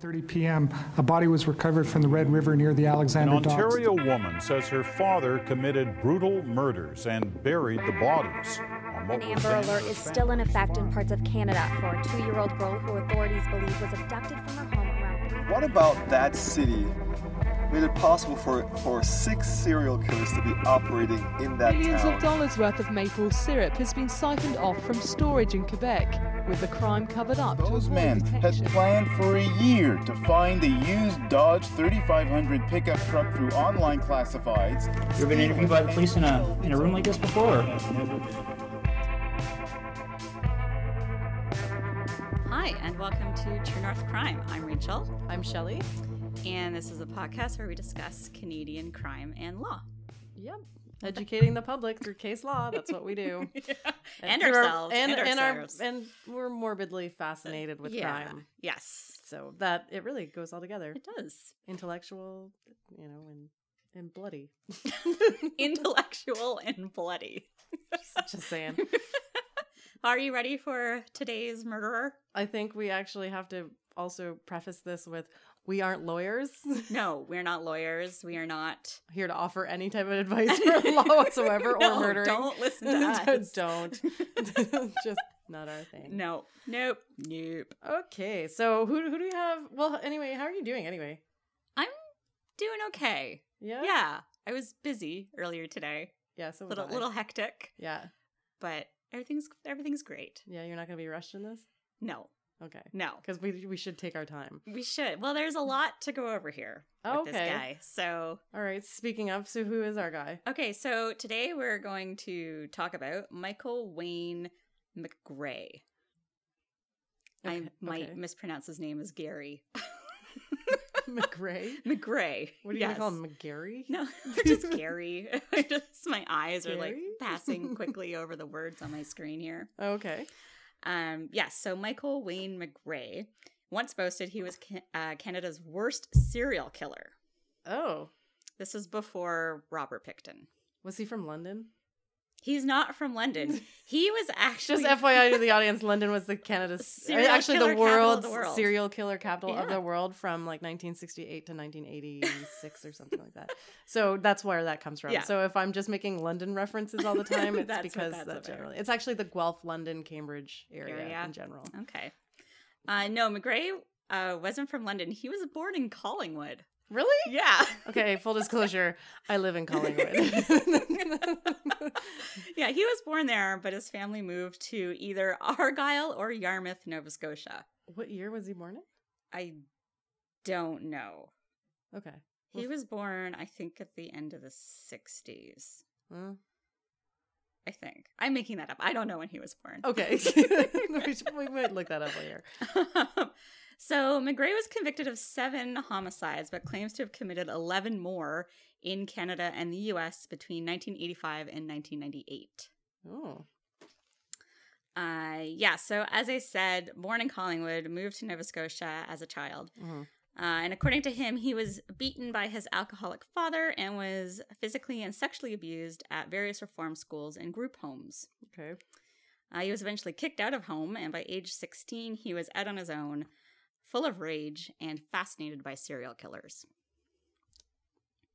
30 p.m. A body was recovered from the Red River near the An Alexander Docks. Ontario woman says her father committed brutal murders and buried the bodies. An Amber Alert is still in effect in parts of Canada for a two year old girl who authorities believe was abducted from her home around What about that city made it possible for, for six serial killers to be operating in that Millions town? of dollars worth of maple syrup has been siphoned off from storage in Quebec, with the crime covered up to Those avoid men had planned for a year to find a used Dodge 3500 pickup truck through online classifieds. You ever been interviewed by the police in a in a room like this before? Hi, and welcome to True North Crime. I'm Rachel, I'm Shelley. And this is a podcast where we discuss Canadian crime and law. Yep. Educating the public through case law. That's what we do. yeah. and our- ourselves. and, and, and our ourselves. and we're morbidly fascinated with yeah. crime. Yes, So that it really goes all together. it does. Intellectual, you know, and and bloody. Intellectual and bloody. Just saying. Are you ready for today's murderer? I think we actually have to also preface this with we aren't lawyers No, we're not lawyers. We are not. here to offer any type of advice for law whatsoever No, or murdering. Don't listen to us. don't. Just not our thing. No. Nope. Nope. Okay, so who who do we have? Well, anyway, how are you doing anyway? I'm doing okay. Yeah. Yeah, I was busy earlier today. Yeah. So little I. little hectic, Yeah. but everything's everything's great. Yeah. You're not gonna be rushed in this. No, Okay. no. Because we we should take our time. We should. Well, there's a lot to go over here with this Okay. guy. So, All right. Speaking of, so who is our guy? okay, so today we're going to talk about Michael Wayne McGray. I might okay. mispronounce his name as Gary. McGray. McGray. What do you call him? McGarry? No, just Gary. Just my eyes are like passing quickly over the words on my screen here. Okay. Um, yes, so Michael Wayne McGray once boasted he was ca- uh, Canada's worst serial killer. Oh, This is before Robert Pickton. was he from London? He's not from London. He was actually Just FYI to the audience, London was the Canada's Serial actually killer the capital of world's the world. serial killer capital of the world from like 1968 to 1986 or something like that. So that's where that comes from. Yeah. So if I'm just making London references all the time, it's because that's generally it's actually the Guelph, London, Cambridge area, Area. in general. Okay. Uh, no, McGray uh, wasn't from London. He was born in Collingwood. Really? Yeah. Okay. Full disclosure, I live in Collingwood. yeah, he was born there, but his family moved to either Argyle or Yarmouth, Nova Scotia. what year was he born in? I don't know. Okay. He was born, I think, at the end of the 60s. Well, I think. I'm making that up. I don't know when he was born. okay. we, we might look that up later. so McGray was convicted of seven homicides, but claims to have committed 11 more in Canada and the US between 1985 and 1998. Oh. Uh, yeah, so as I said, born in Collingwood, moved to Nova Scotia as a child. Mhm. Uh, and according to him, he was beaten by his alcoholic father and was physically and sexually abused at various reform schools and group homes. Okay. Uh, he was eventually kicked out of home, and by age 16, he was out on his own, full of rage and fascinated by serial killers.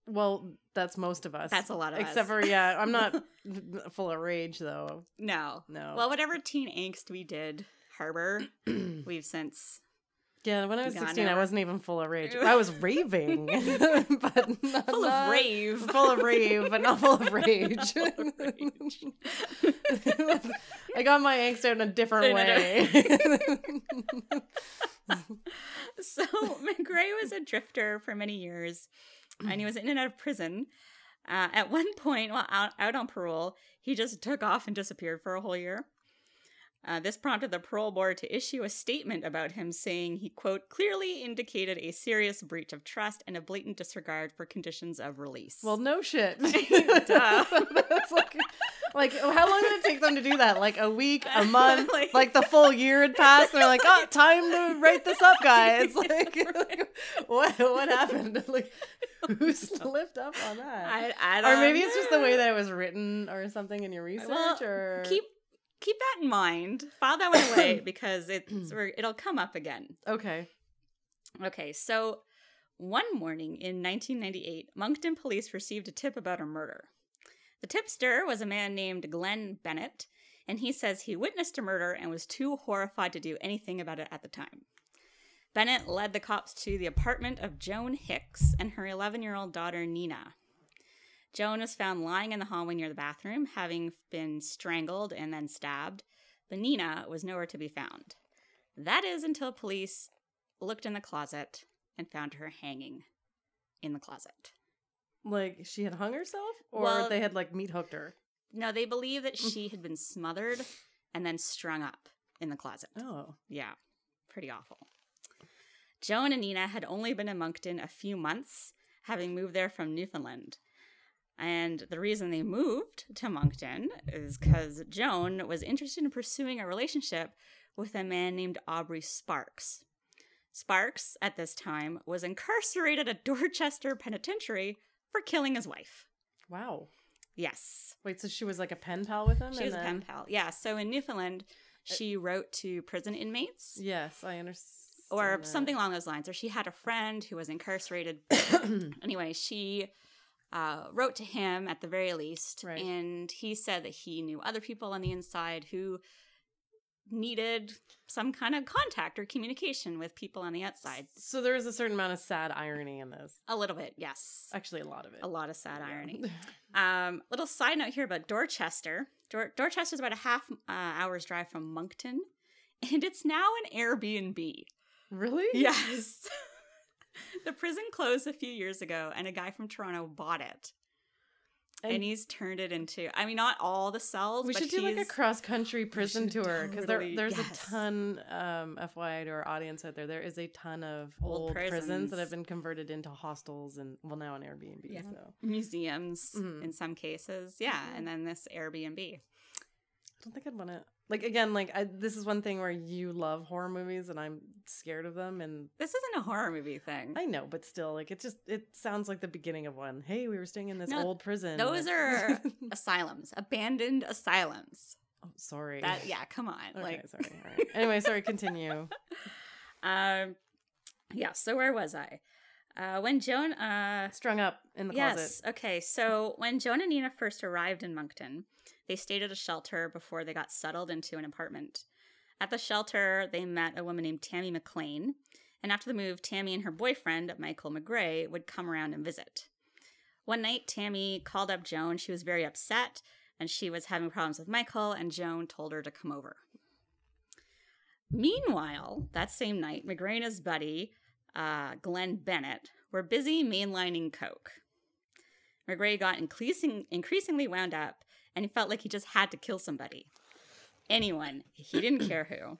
Well, that's most of us. That's a lot of us. Except us. for yeah, I'm not full of rage though. No. No. Well, whatever teen angst we did harbor, we've since. Yeah, when I was Gone 16, I wasn't even full of rage. I was raving, but not, Full of rave. full of rave, but not full of rage. Full of rage. I got my angst out in a different In a way. So McGray was a drifter for many years, and he was in and out of prison. Uh, at one point, while out, out on parole, he just took off and disappeared for a whole year. Uh, this prompted the parole board to issue a statement about him saying he, quote, clearly indicated a serious breach of trust and a blatant disregard for conditions of release. well, no shit. That's like, like, how long did it take them to do that? Like a week, a month, Like- like, the full year had passed. They're like, oh, time to write this up, guys. Like, what what happened? Like, who slipped up on that? I, I or maybe it's just the way that it was written or something in your research. Well, or keep keep that in mind. File that one away because it's mm. it'll come up again. okay. Okay, so one morning in 1998, Moncton police received a tip about a murder. The tipster was a man named Glenn Bennett, and he says he witnessed a murder and was too horrified to do anything about it at the time. Bennett led the cops to the apartment of Joan Hicks and her 11 year old daughter Nina. Joan was found lying in the hallway near the bathroom, having been strangled and then stabbed, but Nina was nowhere to be found. That is until police looked in the closet and found her hanging in the closet. Like she had hung herself, or Well- they had like meat hooked her. No, they believe that she had been smothered and then strung up in the closet. Oh, Yeah, pretty awful. Joan and Nina had only been in Moncton a few months, having moved there from Newfoundland. And the reason they moved to Moncton is because Joan was interested in pursuing a relationship with a man named Aubrey Sparks. Sparks, at this time, was incarcerated at Dorchester Penitentiary for killing his wife. wow. Yes. Wait, so she was like a pen pal with him? She and was a pen pal. Yeah, so in Newfoundland, uh, she wrote to prison inmates Yes, I understand. or that. something along those lines, or she had a friend who was incarcerated. anyway, she uh, wrote to him at the very least, Right. and he said that he knew other people on the inside who needed some kind of contact or communication with people on the outside. So there is a certain amount of sad irony in this. A little bit, yes. Actually, a lot of it. A lot of sad irony. Um, little side note here about Dorchester. Dor- Dorchester is about a half uh, hour's drive from Moncton, and it's now an Airbnb. Really? Yes. the prison closed a few years ago, and a guy from Toronto bought it. And, And- he's turned it into, I mean, not all the cells. We but should do like a cross country prison tour because totally- there, there's yes. a ton, um, FYI to our audience out there, there is a ton of Old old, prisons. prisons. that have been converted into hostels and, well, now an Airbnb. Yeah. So museums Mhm. in some cases. Yeah. And then this Airbnb. I don't think I'd want to. Like, again, like, I, this is one thing where you love horror movies and I'm scared of them. And This isn't a horror movie thing. I know, but still, like, it just, it sounds like the beginning of one. Hey, we were staying in this No, old prison. Those are asylums, abandoned asylums. oh, sorry. That yeah, come on. Okay, like sorry. All right. Anyway, sorry, continue. um yeah, so where was I? Uh when Joan uh Strung up in the yes, closet. okay. So when Joan and Nina first arrived in Moncton, they stayed at a shelter before they got settled into an apartment. At the shelter, they met a woman named Tammy McLean, and after the move, Tammy and her boyfriend, Michael McGray, would come around and visit. One night, Tammy called up Joan. She was very upset, and she was having problems with Michael, and Joan told her to come over. Meanwhile, that same night, his buddy, uh, Glenn Bennett, were busy mainlining Coke. McGray got increasing, increasingly wound up, and he felt like he just had to kill somebody. Anyone. He didn't care who.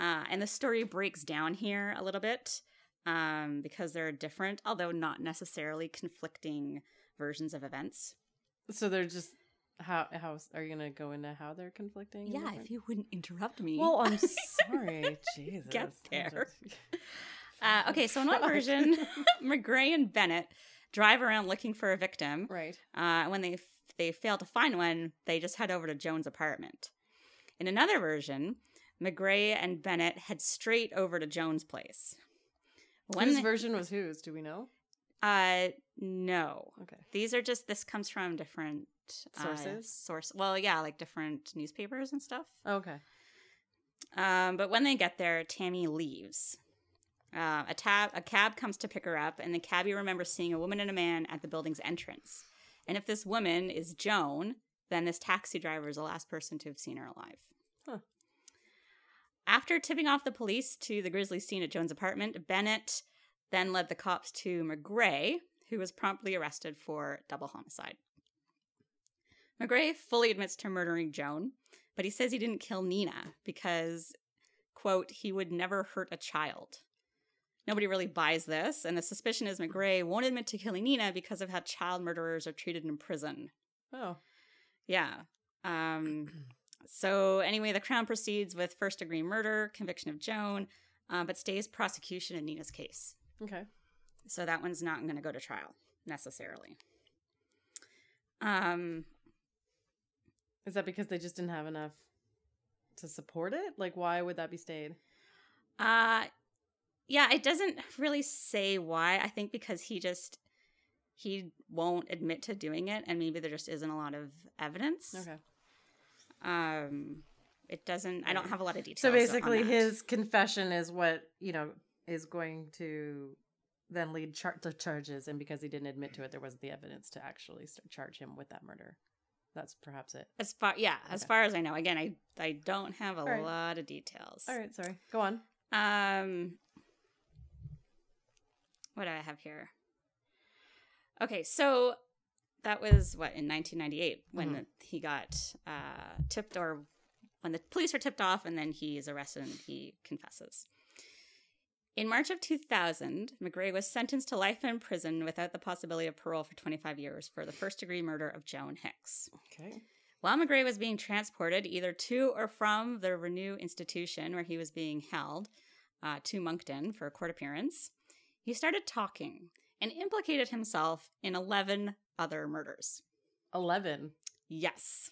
Uh, and the story breaks down here a little bit um, because there are different, although not necessarily conflicting versions of events. So they're just how how are you gonna go into how they're conflicting? Yeah, different? if you wouldn't interrupt me. Well, I'm sorry. Jesus. Get there. just- Uh, okay, so in one version, McGray and Bennett drive around looking for a victim. Right. Uh, when they they fail to find one, they just head over to Joan's apartment. In another version, McGray and Bennett head straight over to Joan's place. When Whose they- version was whose? Do we know? uh, no, Okay. these are just this comes from different uh, Sources? source. Well, yeah, like different newspapers and stuff. Okay. Um, but when they get there, Tammy leaves. Uh, a, tab, a cab comes to pick her up, and the cabbie remembers seeing a woman and a man at the building's entrance. And if this woman is Joan, then this taxi driver is the last person to have seen her alive. Huh. After tipping off the police to the grisly scene at Joan's apartment, Bennett then led the cops to McGray, who was promptly arrested for double homicide. McGray fully admits to murdering Joan, but he says he didn't kill Nina because, quote, he would never hurt a child. Nobody really buys this, and the suspicion is McGray won't admit to killing Nina because of how child murderers are treated in prison. Oh. Yeah. Um, so, anyway, the Crown proceeds with first degree murder, conviction of Joan, uh, but stays prosecution in Nina's case. Okay. So that one's not going to go to trial necessarily. Um, Is that because they just didn't have enough to support it? Like, why would that be stayed? Uh Yeah, it doesn't really say why. I think because he just he won't admit to doing it and maybe there just isn't a lot of evidence. Okay. Um it doesn't I don't have a lot of details. So basically, his confession is what you know is going to then lead char- to charges, and because he didn't admit to it, there wasn't the evidence to actually start, charge him with that murder. That's perhaps it. as far yeah, as far as I know. Again, I I don't have a right. lot of details. All right, sorry. Go on. Um, what do I have here? Okay, so that was what in 1998 when Mhm. he got uh, tipped, or when the police were tipped off, and then he is arrested and he confesses. In March of 2000, McGray was sentenced to life in prison without the possibility of parole for 25 years for the first degree murder of Joan Hicks. Okay. While McGray was being transported either to or from the Renew institution where he was being held uh, to Moncton for a court appearance, he started talking and implicated himself in 11 other murders. Eleven. Yes.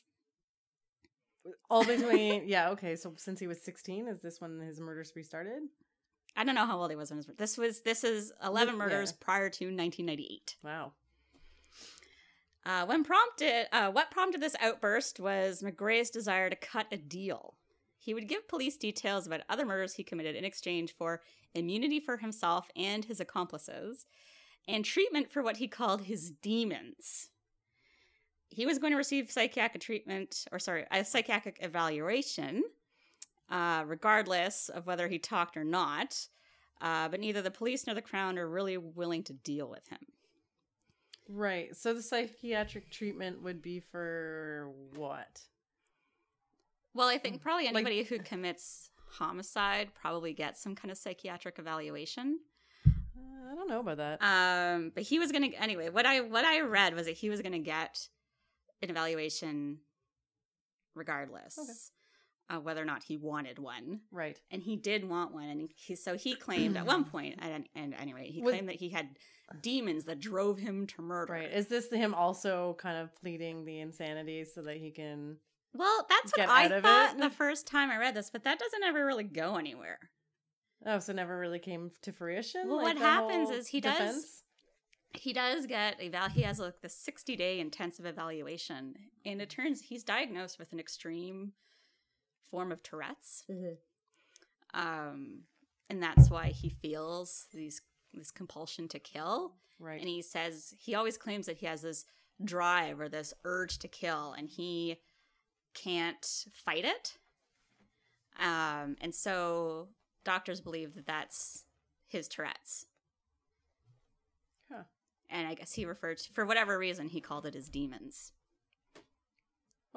All between. yeah. Okay. So since he was sixteen, is this when his murder spree started? I don't know how old he was when his this was this is 11 Yeah. murders prior to 1998. Wow. Uh, when prompted, uh, what prompted this outburst was McGray's desire to cut a deal. He would give police details about other murders he committed in exchange for immunity for himself and his accomplices, and treatment for what he called his demons. He was going to receive psychiatric treatment, or sorry, a psychiatric evaluation, uh, regardless of whether he talked or not. Uh, but neither the police nor the crown are really willing to deal with him. Right. So the psychiatric treatment would be for what? Well, I think probably Like- anybody who commits homicide probably gets some kind of psychiatric evaluation. Uh, I don't know about that. Um, but he was gonna anyway. What I what I read was that he was gonna get an evaluation regardless, Okay. uh, whether or not he wanted one. right. And he did want one, and he so he claimed at one point, and, and anyway, he Was- claimed that he had demons that drove him to murder. Right. Is this him also kind of pleading the insanity so that he can? Well, that's what I thought the first time I read this, but that doesn't ever really go anywhere. Oh, so never really came to fruition. Well, like what happens is he does- he does get eval he has like the 60 day intensive evaluation and it turns he's diagnosed with an extreme form of tourette's um and that's why he feels these this compulsion to kill Right. and he says he always claims that he has this drive or this urge to kill and he can't fight it um and so doctors believe that that's his tourette's Huh. and i guess he referred to for whatever reason he called it his demons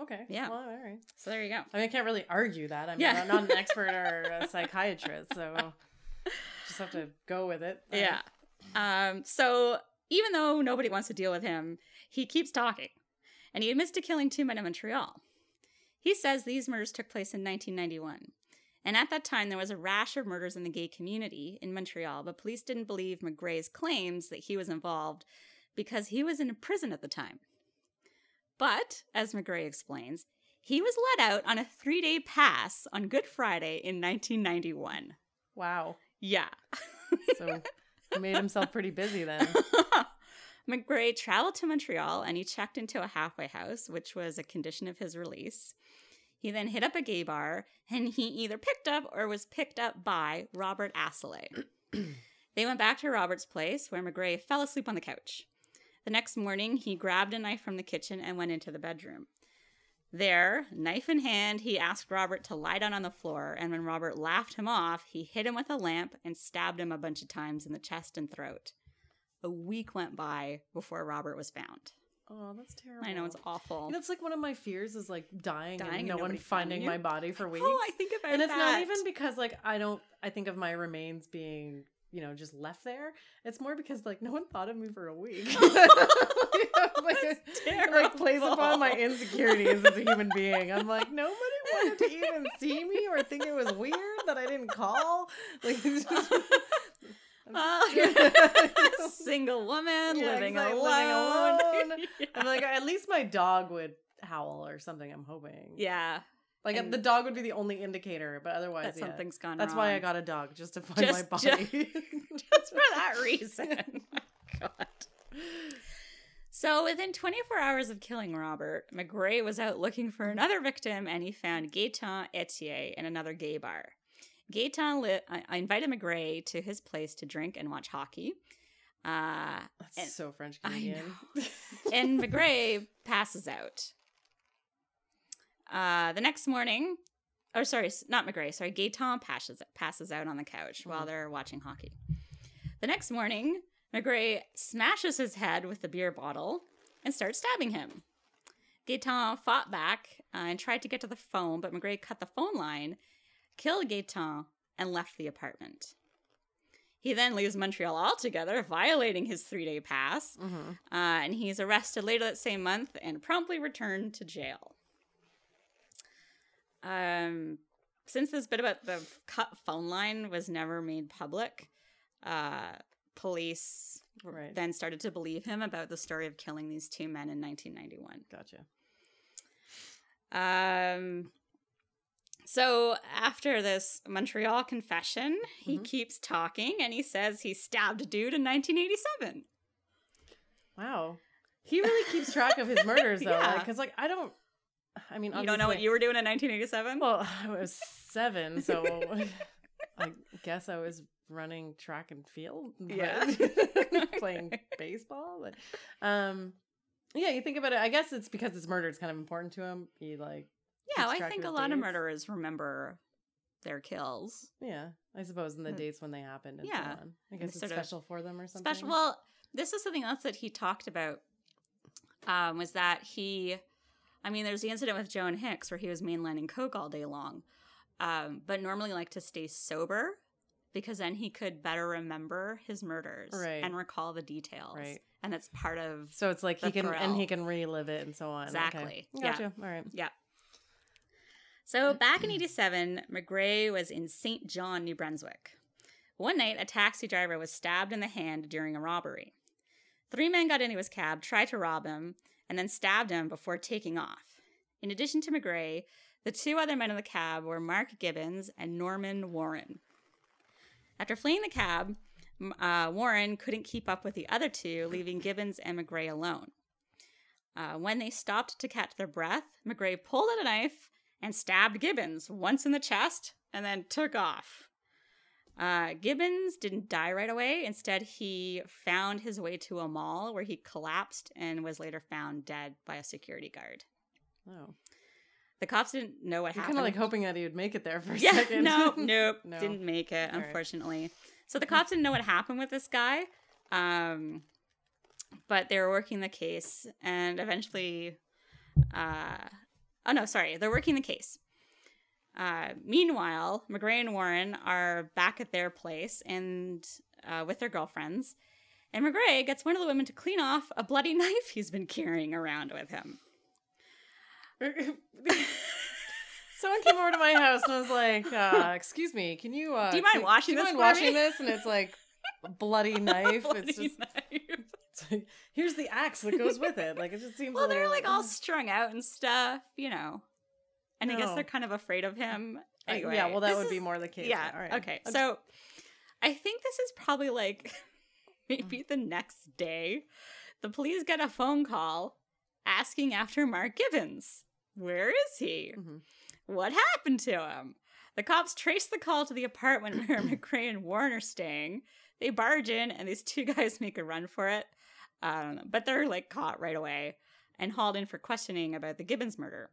Okay. Yeah. Well, all right. so there you go I mean, I can't really argue that. I mean, Yeah. I'm not an expert or a psychiatrist, so just have to go with it. Yeah. Um, so even though nobody wants to deal with him, he keeps talking. And he admits to killing two men in Montreal. He says these murders took place in 1991. And at that time, there was a rash of murders in the gay community in Montreal, but police didn't believe McGray's claims that he was involved because he was in prison at the time. But, as McGray explains, he was let out on a three day pass on Good Friday in 1991. Wow. Yeah. So he made himself pretty busy then. McGray traveled to Montreal and he checked into a halfway house, which was a condition of his release. He then hit up a gay bar and he either picked up or was picked up by Robert Assaly. they went back to Robert's place where McGray fell asleep on the couch. The next morning, he grabbed a knife from the kitchen and went into the bedroom. There, knife in hand, he asked Robert to lie down on the floor, and when Robert laughed him off, he hit him with a lamp and stabbed him a bunch of times in the chest and throat. A week went by before Robert was found. Oh, that's terrible. I know it's awful. That's like one of my fears is like dying, Dying and and no one finding you. my body for weeks. Oh, I think about and it's not even because like I don't. I think of my remains being you know just left there. It's more because like no one thought of me for a week. like, it, like plays upon my insecurities as a human being. I'm like nobody wanted to even see me or think it was weird that I didn't call. Like it's just. Oh, single woman Yeah, living, exactly, alone. living alone. I'm like, at least my dog would howl or something. I'm hoping. yeah, Like um, And- the dog would be the only indicator, but otherwise, that yeah. something's gone That's wrong. why I got a dog, just to find Just- my just- body. just for that reason. My God. So within 24 hours of killing Robert, McGray was out looking for another victim, and he found Gaetan Etier in another gay bar. Gaetan li- I I invited McGray to his place to drink and watch hockey. Uh, That's And- so French Canadian. and McGray passes out. Uh, the next morning, or sorry, not McGray, sorry, Gaetan passes passes out on the couch while they're watching hockey. The next morning, McGray smashes his head with the beer bottle and starts stabbing him. Gaetan fought back uh, and tried to get to the phone, but McGray cut the phone line, killed Gaetan, and left the apartment. He then leaves Montreal altogether, violating his three day pass, hmm uh, and he's arrested later that same month and promptly returned to jail. Um, since this bit about the cut phone line was never made public, uh, police Right. then started to believe him about the story of killing these two men in 1991. Gotcha. Um, so after this Montreal confession, he Mhm. keeps talking and he says he stabbed a dude in 1987. Wow. He really keeps track of his murders, though. Yeah. Because, like, I don't. I mean, You don't know what you were doing in 1987? Well, I was seven, so I guess I was running track and field. but- Yeah. playing baseball. But, um, yeah, you think about it. I guess it's because his murder is kind of important to him. He like, yeah, I think a lot of murderers remember their kills. yeah, I suppose in the Hmm. dates when they happened and Yeah. so on. I guess it's of special for them or something. Special. Well, this is something else that he talked about. Um, was that he? I mean, there's the incident with Joan Hicks where he was mainlining coke all day long, um, but normally like to stay sober because then he could better remember his murders Right. and recall the details. Right. And that's part of So it's like he can and he can relive it and so on. Okay. Exactly. Yeah. Gotcha. All right. Yeah. So back in 87, McGray was in St. John, New Brunswick. One night, a taxi driver was stabbed in the hand during a robbery. Three men got into his cab, tried to rob him, and then stabbed him before taking off. In addition to McGray, the two other men in the cab were Mark Gibbons and Norman Warren. After fleeing the cab, uh, Warren couldn't keep up with the other two, leaving Gibbons and McGray alone. Uh, when they stopped to catch their breath, McGray pulled out a knife and stabbed Gibbons once in the chest and then took off. Uh, Gibbons didn't die right away. Instead, he found his way to a mall where he collapsed and was later found dead by a security guard. Oh, The cops didn't know what you're happened. kind of like hoping that he would make it there for a yeah, second. no, nope, No. didn't make it, All right. unfortunately. So the cops didn't know what happened with this guy, um, but they were working the case, and eventually, uh, oh no, sorry, they're working the case. Uh, meanwhile, McGray and Warren are back at their place and uh, with their girlfriends, and McGray gets one of the women to clean off a bloody knife he's been carrying around with him. Someone came over to my house and was like, uh, "Excuse me, can you? Uh, Do you mind can- washing do you this mind washing me?" this?" And it's like bloody knife. Bloody it's just knife. like, here's the axe that goes with it. Like it just seems. Well, they're like all strung out and stuff, you know. And I guess they're kind of afraid of him. Uh, Anyway, yeah, well, that would be more the case. Yeah. All right. Okay. I'm- So I think this is probably like maybe the next day. The police get a phone call asking after Mark Gibbons. Where is he? Mhm. What happened to him? The cops trace the call to the apartment where McGray and Warren are staying. They barge in, and these two guys make a run for it. I but they're like caught right away and hauled in for questioning about the Gibbons murder.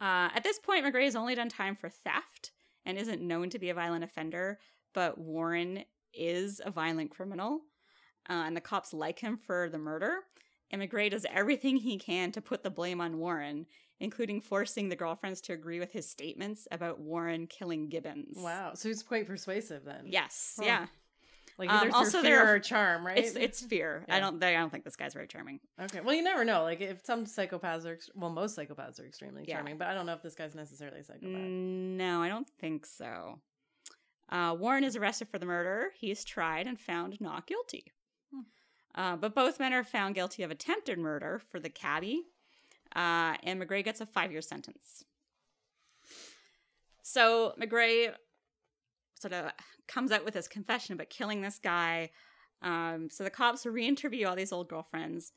Uh, at this point, McGray has only done time for theft and isn't known to be a violent offender, but Warren is a violent criminal, uh, and the cops like him for the murder. And McGray does everything he can to put the blame on Warren, including forcing the girlfriends to agree with his statements about Warren killing Gibbons. Wow. So he's quite persuasive then. Yes. Huh. Yeah. Like Um, also fear there are- charm, right? It's it's fear. I don't. I don't think this guy's very charming. Okay. Well, you never know. Like if some psychopaths are, well, most psychopaths are extremely Yeah. charming, but I don't know if this guy's necessarily a psychopath. Mm, No, I don't think so. Uh, Warren is arrested for the murder. He's tried and found not guilty. Hmm. Uh, but both men are found guilty of attempted murder for the cabbie, uh, and McGray gets a five year sentence. So McGray sort of comes out with his confession about killing this guy. Um, so the cops re-interview all these old girlfriends,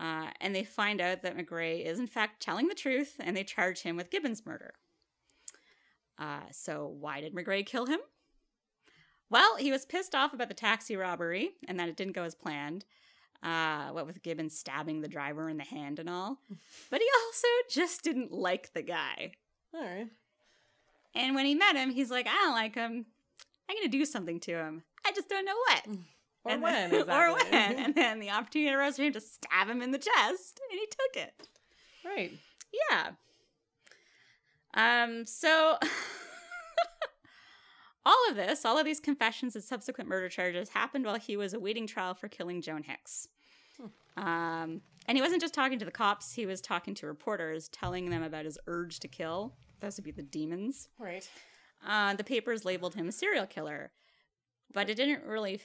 uh, and they find out that McGray is in fact telling the truth, and they charge him with Gibbons' murder. Uh, so why did McGray kill him? Well, he was pissed off about the taxi robbery and that it didn't go as planned. Uh, what with Gibbons stabbing the driver in the hand and all. But he also just didn't like the guy. All right. And when he met him, he's like, I don't like him. I'm going to do something to him. I just don't know what. Or And when, then- or exactly. when. And then the opportunity arose for him to stab him in the chest, and he took it. Right. Yeah. Um, so all of this, all of these confessions and subsequent murder charges happened while he was awaiting trial for killing Joan Hicks. Um, and he wasn't just talking to the cops, he was talking to reporters, telling them about his urge to kill. Those would be the demons. Right. Uh, the papers labeled him a serial killer, but it didn't really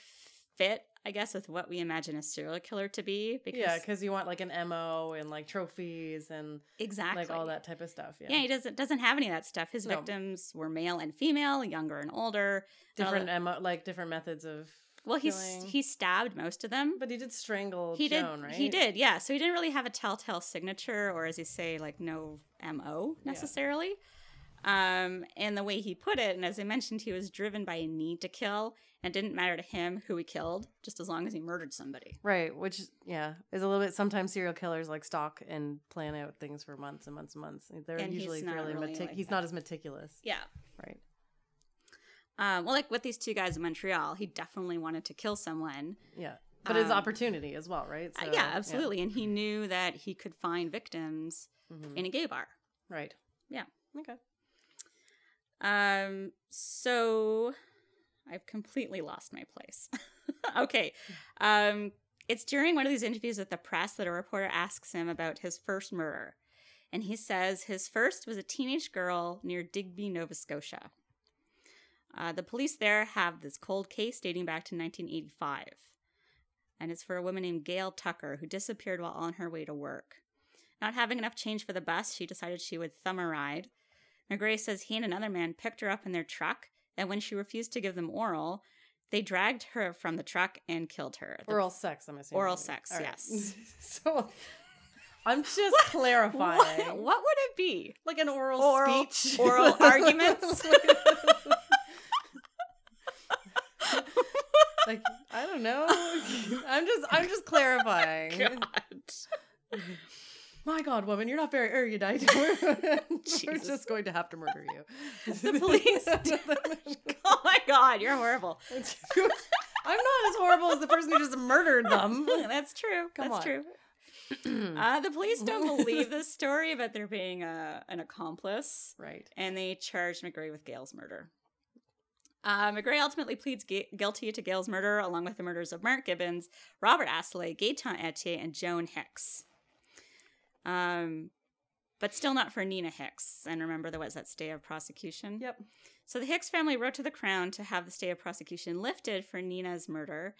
fit, I guess, with what we imagine a serial killer to be. Because Yeah, because you want like an mo and like trophies and exactly like all that type of stuff. Yeah. Yeah, he doesn't doesn't have any of that stuff. His No. victims were male and female, younger and older. different mo like different methods of. well, he's killing. he stabbed most of them. But he did strangle he Joan, did right? he did yeah. So he didn't really have a telltale signature, or as you say, like no mo Yeah. Um, and the way he put it, and as I mentioned, he was driven by a need to kill, and it didn't matter to him who he killed, just as long as he murdered somebody. Right, which yeah is a little bit. Sometimes serial killers like stalk and plan out things for months and months and months. They're And usually fairly really metic- like He's that. not as meticulous. Yeah. Right. Um, well, like with these two guys in Montreal, he definitely wanted to kill someone. Yeah, but his Um, opportunity as well, right? Uh, yeah, absolutely. And he knew that he could find victims Mhm. in a gay bar. Right. Yeah. Okay. Um, so I've completely lost my place. okay. Um, it's during one of these interviews with the press that a reporter asks him about his first murder. And he says his first was a teenage girl near Digby, Nova Scotia. Uh, the police there have this cold case dating back to 1985. And it's for a woman named Gail Tucker who disappeared while on her way to work. Not having enough change for the bus, she decided she would thumb a ride. McGray says he and another man picked her up in their truck, and when she refused to give them oral, they dragged her from the truck and killed her. The- Oral sex. I'm assuming. Oral sex, right. yes. so I'm just clarifying. What, what would it be? Like an oral, Oral- speech. oral arguments? like I don't know. I'm just I'm just clarifying. God. My God, woman, you're not very erudite. We're Jesus. just going to have to murder you. The police. oh my god, you're horrible. I'm not as horrible as the person who just murdered them. That's true. Come That's on. true. Uh, the police don't believe this story about there being a, an accomplice. right. and they charge McGray with Gail's murder. Uh, McGray ultimately pleads gu- guilty to Gail's murder, along with the murders of Mark Gibbons, Robert Assaly, Gaetan Etier, and Joan Hicks. Um, but still not for Nina Hicks. And remember, there was that stay of prosecution. Yep. So the Hicks family wrote to the Crown to have the stay of prosecution lifted for Nina's murder.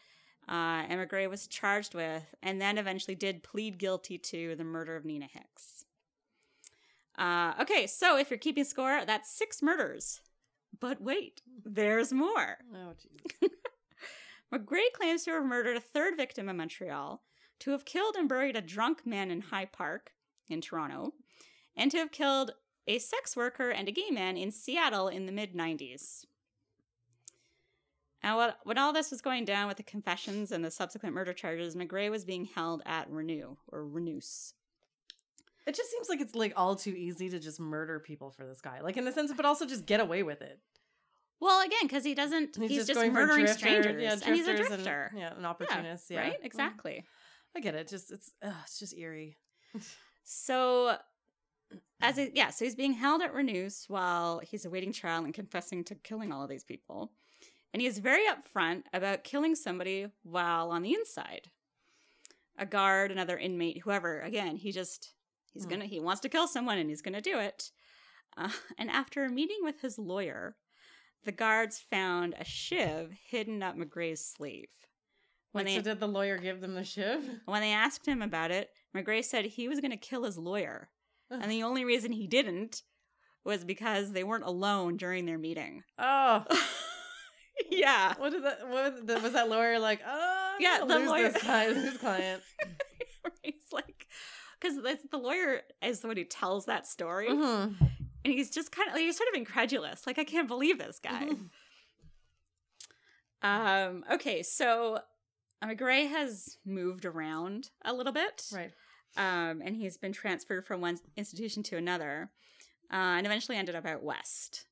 Uh, and McGray was charged with, and then eventually did plead guilty to the murder of Nina Hicks. Uh, okay, so if you're keeping score, that's six murders. But wait, there's more. Oh, jeez. McGray claims to have murdered a third victim in Montreal, to have killed and buried a drunk man in High Park in Toronto, and to have killed a sex worker and a gay man in Seattle in the mid 90s. Now, when all this was going down with the confessions and the subsequent murder charges, McGray was being held at Renew, or Renous. It just seems like it's like all too easy to just murder people for this guy. Like in the sense, but also just get away with it. Well, again, because he doesn't, he's, just, murdering drifter- strangers, yeah, and he's a drifters and- drifter. yeah, an opportunist. Yeah, Right? Mm. Exactly. I get it. Just it's ugh, it's just eerie. So, as it, yeah, so he's being held at Renous while he's awaiting trial and confessing to killing all of these people, and he is very upfront about killing somebody while on the inside. A guard, another inmate, whoever. Again, he just he's Hmm. gonna he wants to kill someone and he's gonna do it. Uh, and after a meeting with his lawyer, the guards found a shiv hidden up McGray's sleeve. When Wait, they so did the lawyer give them the shiv? when they asked him about it, McGray said he was going to kill his lawyer. and the only reason he didn't was because they weren't alone during their meeting. Oh, yeah. what did that? What was, that, lawyer like? Oh, I'm Yeah, the lose lawyer- This client, this client. He's like, because the lawyer is the one who tells that story, Mhm. and he's just kind of like, he's sort of incredulous. Like, I can't believe this guy. um. Okay, so McGray has moved around a little bit, Right. Um, and he's been transferred from one institution to another, uh, and eventually ended up out west.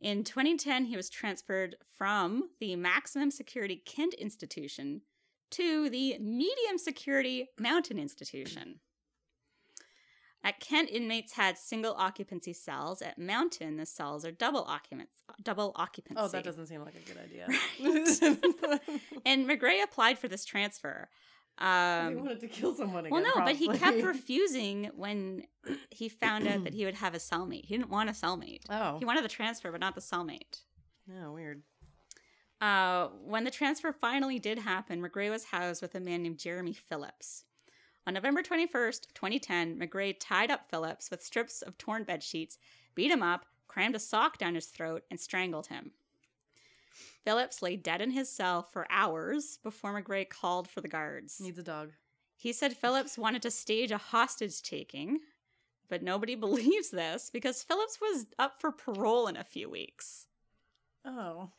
In 2010, he was transferred from the maximum security Kent institution to the medium security Mountain institution. At Kent, inmates had single occupancy cells. At Mountain, the cells are double occupants, double occupancy. Oh, that doesn't seem like a good idea. Right? And McGray applied for this transfer. He Um, wanted to kill someone again. well, no, but he kept refusing when he found out that he would have a cellmate. He didn't want a cellmate. Oh, He wanted the transfer, but not the cellmate. no, weird. Uh, when the transfer finally did happen, McGray was housed with a man named Jeremy Phillips. On November 21st, 2010, McGray tied up Phillips with strips of torn bed sheets, beat him up, crammed a sock down his throat, and strangled him. Phillips lay dead in his cell for hours before McGray called for the guards. Needs a dog. He said Phillips wanted to stage a hostage taking, but nobody believes this because Phillips was up for parole in a few weeks. Oh,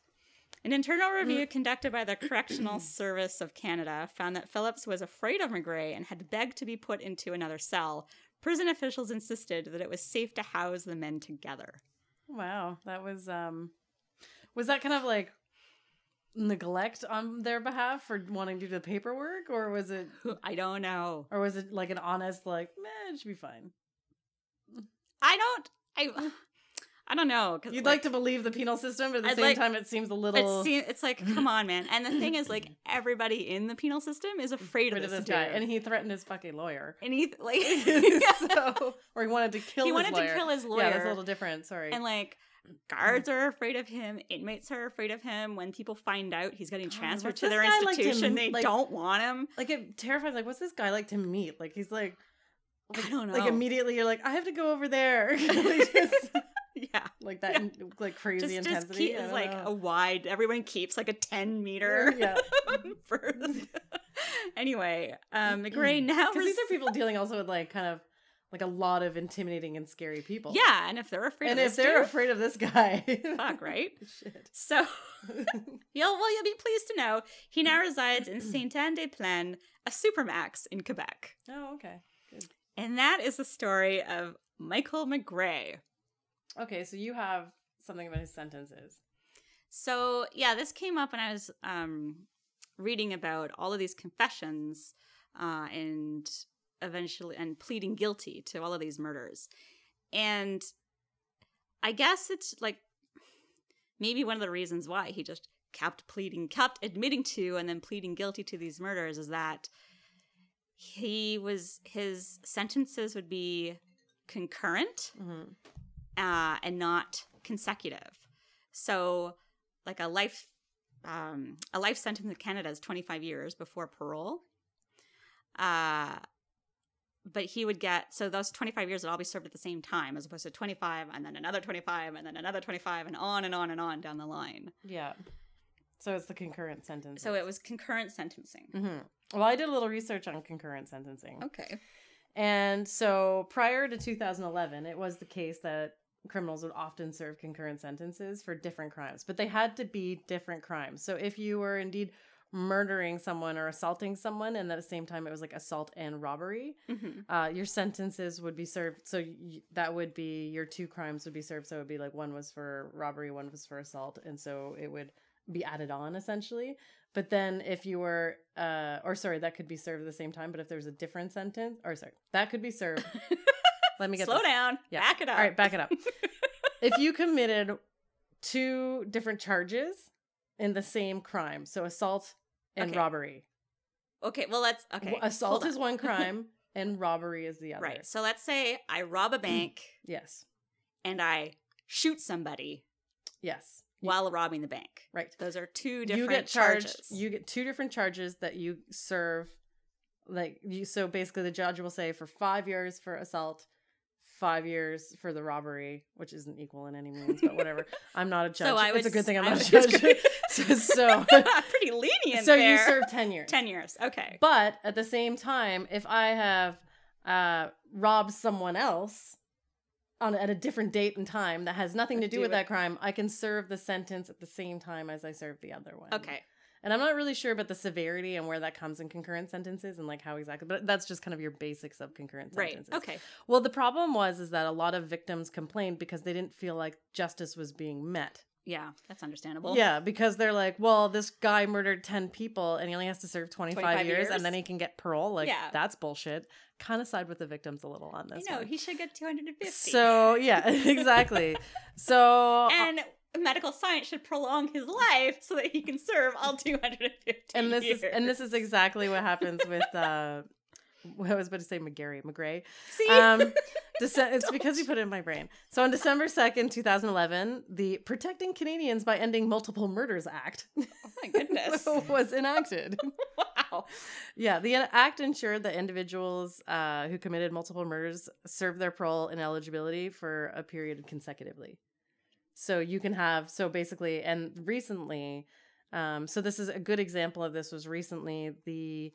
An internal review conducted by the Correctional Service of Canada found that Phillips was afraid of McGray and had begged to be put into another cell. Prison officials insisted that it was safe to house the men together. wow. That was um, was that kind of like neglect on their behalf for wanting to do the paperwork, or was it, I don't know. or was it like an honest like, man, it should be fine? I don't. I. I don't know. 'cause, You'd like, to believe the penal system, but at the I'd same like- time, it seems a little It seem, it's like, come on, man. And the thing is, like, everybody in the penal system is afraid of this, this guy, and he threatened his fucking lawyer. and he like, so, or he wanted to kill. He his wanted to kill his lawyer. Yeah, that's a little different. Sorry. and like guards are afraid of him inmates are afraid of him when people find out he's getting transferred to their guy like to institution they like- don't want him like it terrifies. Like, what's this guy like to meet? Like, he's like, i don't know like immediately you're like, I have to go over there. Just- yeah like that, in- like crazy just, just intensity. keep is like know. a wide everyone keeps like a 10 meter yeah. anyway um mcgray now Because these are people dealing also with like kind of like a lot of intimidating and scary people. yeah and if they're afraid and of if this they're dude, afraid of this guy, fuck right Shit. so you'll well you'll be pleased to know he now resides in saint anne des plaines a supermax in quebec oh, okay. And that is the story of Michael McGray. Okay, so you have something about his sentences. So, yeah, this came up when I was um, reading about all of these confessions uh, and eventually and pleading guilty to all of these murders. And I guess it's like maybe one of the reasons why he just kept pleading, kept admitting to and then pleading guilty to these murders is that he was, his sentences would be concurrent Mm-hmm. uh, and not consecutive. So, like a life, um, a life sentence in Canada is twenty five years before parole. Uh, but he would get so those twenty five years would all be served at the same time, as opposed to twenty five and then another twenty five and then another twenty five and on and on and on down the line. Yeah. So it's the concurrent sentence. So it was concurrent sentencing. hmm Well, I did a little research on concurrent sentencing. Okay. And so prior to 2011, it was the case that criminals would often serve concurrent sentences for different crimes, but they had to be different crimes. So if you were indeed murdering someone or assaulting someone, and at the same time it was like assault and robbery, hmm uh, your sentences would be served. So y- that would be your two crimes would be served. So it would be like one was for robbery, one was for assault, and so it would be added on essentially. But then if you were, uh, or sorry, that could be served at the same time. But if there was a different sentence, or sorry, that could be served. Let me get Slow this. down. Yeah. Back it up. All right, back it up. if you committed two different charges in the same crime, so assault and Okay. robbery. okay. Well, let's okay. Assault is on. one crime and robbery is the other. right. So let's say I rob a bank Yes. and I shoot somebody Yes. while robbing the bank. Right. Those are two different you get charged. charges. You get two different charges that you serve. Like you, so basically, the judge will say for five years for assault, five years for the robbery, which isn't equal in any means, but whatever. I'm not a judge. So I would it's a good thing I'm not a judge. so, Pretty lenient. so you serve ten years. ten years. Okay. But at the same time, if I have uh, robbed someone else on at a different date and time that has nothing to do Do with it. that crime, I can serve the sentence at the same time as I serve the other one. Okay. And I'm not really sure about the severity and where that comes in concurrent sentences and like how exactly, but that's just kind of your basics of concurrent sentences. Right. sentences. Okay. Well, the problem was is that a lot of victims complained because they didn't feel like justice was being met. Yeah, that's understandable. Yeah, because they're like, well, this guy murdered 10 people and he only has to serve 25, 25 years, years? and then he can get parole. Like, Yeah. that's bullshit. Kind of side with the victims a little on this. No, he should get 250. So, yeah, exactly. So, and medical science should prolong his life so that he can serve all 250 and this years. is and this is exactly what happens with uh I was about to say McGarry, McGray. See? Um, Dece- it's because you put it in my brain. So on December 2nd, 2011, the Protecting Canadians by Ending Multiple Murders Act oh my goodness. was enacted. wow. Yeah, the act ensured that individuals uh, who committed multiple murders served their parole ineligibility for a period consecutively. So you can have so basically, and recently, um, so this is a good example of this. Was recently the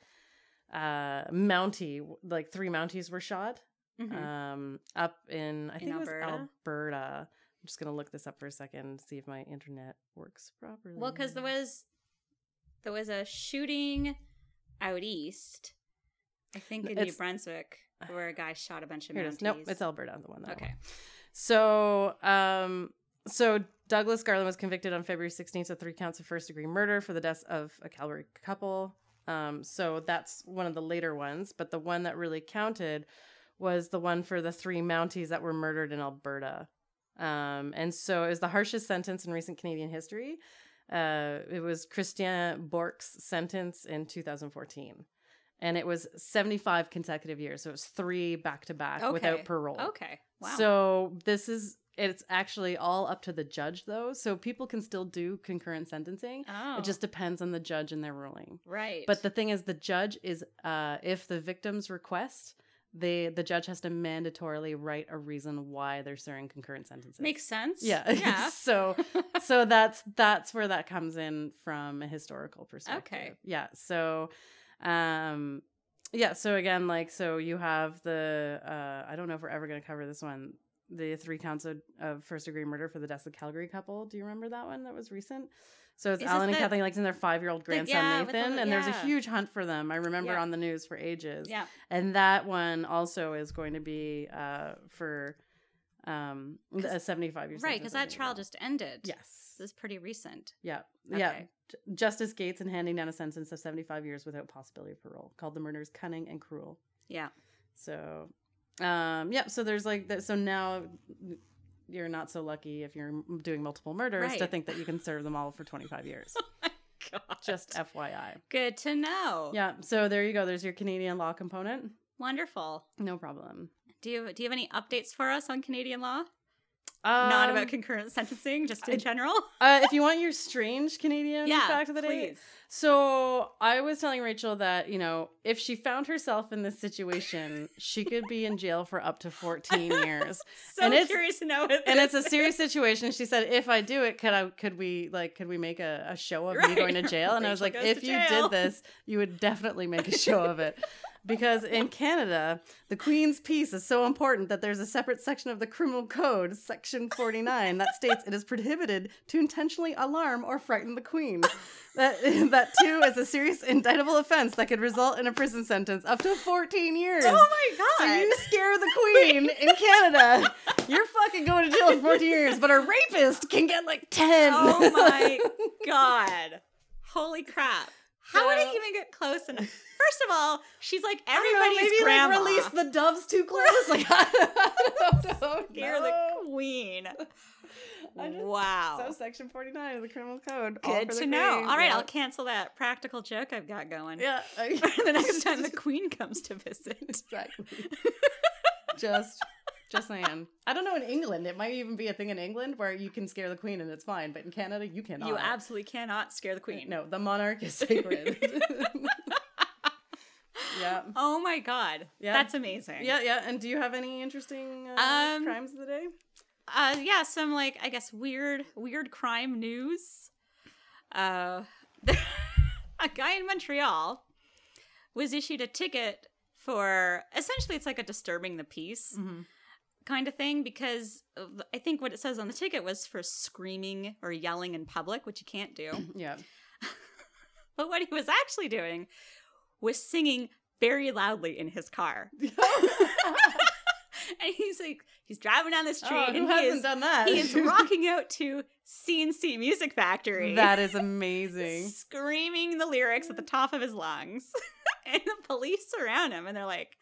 uh, Mountie, like three Mounties were shot Mhm. um, up in I In think it was Alberta? Alberta. I'm just gonna look this up for a second, see if my internet works properly. Well, because there was there was a shooting out east, I think in New Brunswick, where a guy shot a bunch of Here it. Nope, it's Alberta, the one. That Okay. So, um, so Douglas Garland was convicted on February 16th of three counts of first degree murder for the deaths of a Calgary couple. Um, so that's one of the later ones, but the one that really counted was the one for the three Mounties that were murdered in Alberta. Um, and so it was the harshest sentence in recent Canadian history. Uh, it was Christian Bourque's sentence in 2014. And it was 75 consecutive years. So it was three back to back without parole. Okay. Wow. So this is it's actually all up to the judge though. So people can still do concurrent sentencing. oh, It just depends on the judge and their ruling. right. But the thing is the judge is uh if the victim's request, they the judge has to mandatorily write a reason why they're serving concurrent sentences. makes sense. yeah. Yeah. so so that's that's where that comes in from a historical perspective. Okay. Yeah. So um yeah, so again, like so you have the uh I don't know if we're ever gonna cover this one. The three counts of, of first degree murder for the deaths of the Calgary couple. Do you remember that one that was recent? So it's Is Alan and the- Kathleen Lexington, their five year old grandson yeah, the Nathan, li- and there's a huge hunt for them. I remember Yeah. on the news for ages. yeah. And that one also is going to be uh for um a 75 years. Right, because that trial just ended. Yes. This is pretty recent. Yeah. Yeah. Okay. J- Justice Gates in handing down a sentence of 75 years without possibility of parole, called the murders cunning and cruel. Yeah. So, um, yeah. So there's like, that. so now you're not so lucky if you're doing multiple murders to think that you can serve them all for 25 years. God. Just FYI. good to know. Yeah. So there you go. There's your Canadian law component. Wonderful. No problem. Do you do you have any updates for us on Canadian law? Not Um, about concurrent sentencing, just in I- general. uh, if you want your strange Canadian yeah. fact of the day, please. So I was telling Rachel that, you know, if she found herself in this situation, she could be in jail for up to 14 years. So And it's- curious to know. And it's a serious situation. She said, if I do it, could I could we like could we make a, a show of me going to jail? And I was like, if you did this, you would definitely make a show of it. Because in Canada, the Queen's peace is so important that there's a separate section of the Criminal Code, Section 49, that states it is prohibited to intentionally alarm or frighten the Queen. That that too is a serious indictable offense that could result in a prison sentence up to 14 years. Oh my god. So you scare the queen in Canada, you're fucking going to jail for 14 years, but a rapist can get like 10. Oh my god. Holy crap. How would it even get close enough? First of all, she's like I don't know, everybody's maybe grandma. like release the doves too close. Like I don't know. Scare the queen. Wow. So section 49 of the criminal code. Good to know. queen. All right, yeah. I'll cancel that practical joke I've got going. Yeah. the next time the queen comes to visit. exactly. just just saying. I don't know in England. It might even be a thing in England where you can scare the queen and it's fine, but in Canada you cannot. You absolutely cannot scare the queen. No, the monarch is sacred. Yeah. Oh my god. Yeah. That's amazing. Yeah, yeah. And do you have any interesting uh, Um, crimes of the day? Uh yeah, some like I guess weird weird crime news. Uh a guy in Montreal was issued a ticket for essentially it's like a disturbing the peace Mm-hmm. Kind of thing because I think what it says on the ticket was for screaming or yelling in public, which you can't do. Yeah. but what he was actually doing was singing very loudly in his car. and he's like he's driving down the oh, street Oh, and he hasn't is, done that? he is rocking out to C+C Music Factory. That is amazing. screaming the lyrics at the top of his lungs. and the police surround him and they're like,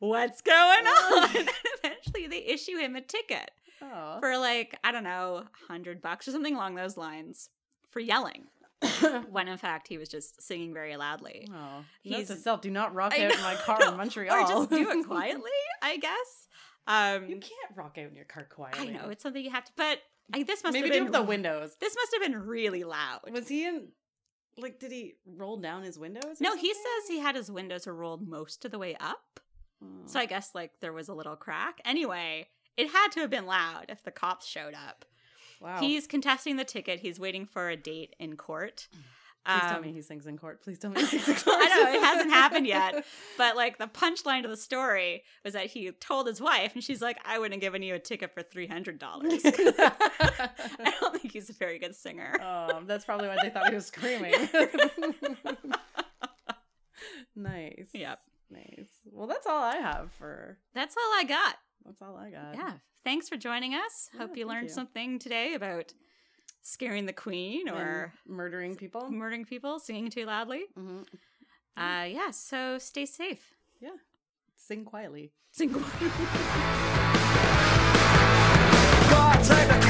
What's going oh. on? Eventually they issue him a ticket Oh. for like, I don't know, hundred bucks or something along those lines for yelling. when in fact he was just singing very loudly. Oh, He's- he's to self. Do not rock out in my car no, in Montreal, Or just do it quietly, I guess. Um you can't rock out in your car quietly. I know, it's something you have to but I, this must Maybe have been the windows. This must have been really loud. Was he in? Like, did he roll down his windows? no, he says he had his windows rolled most of the way up. Oh. So I guess like there was a little crack. Anyway, it had to have been loud if the cops showed up. wow. He's contesting the ticket. He's waiting for a date in court. Please tell Um, me he sings in court. Please tell me he sings in court. I know it hasn't happened yet, but like the punchline to the story was that he told his wife, and she's like, "I wouldn't have given you a ticket for three hundred dollars." I don't think he's a very good singer. Oh, that's probably why they thought he was screaming. nice. Yep, Nice. Well, that's all I have for. that's all I got. That's all I got. Yeah, thanks for joining us. Yeah, Hope you learned you. something today about scaring the queen And or murdering people. murdering people, singing too loudly. hmm Uh, yeah. So stay safe. Yeah. Sing quietly. Sing. God, take the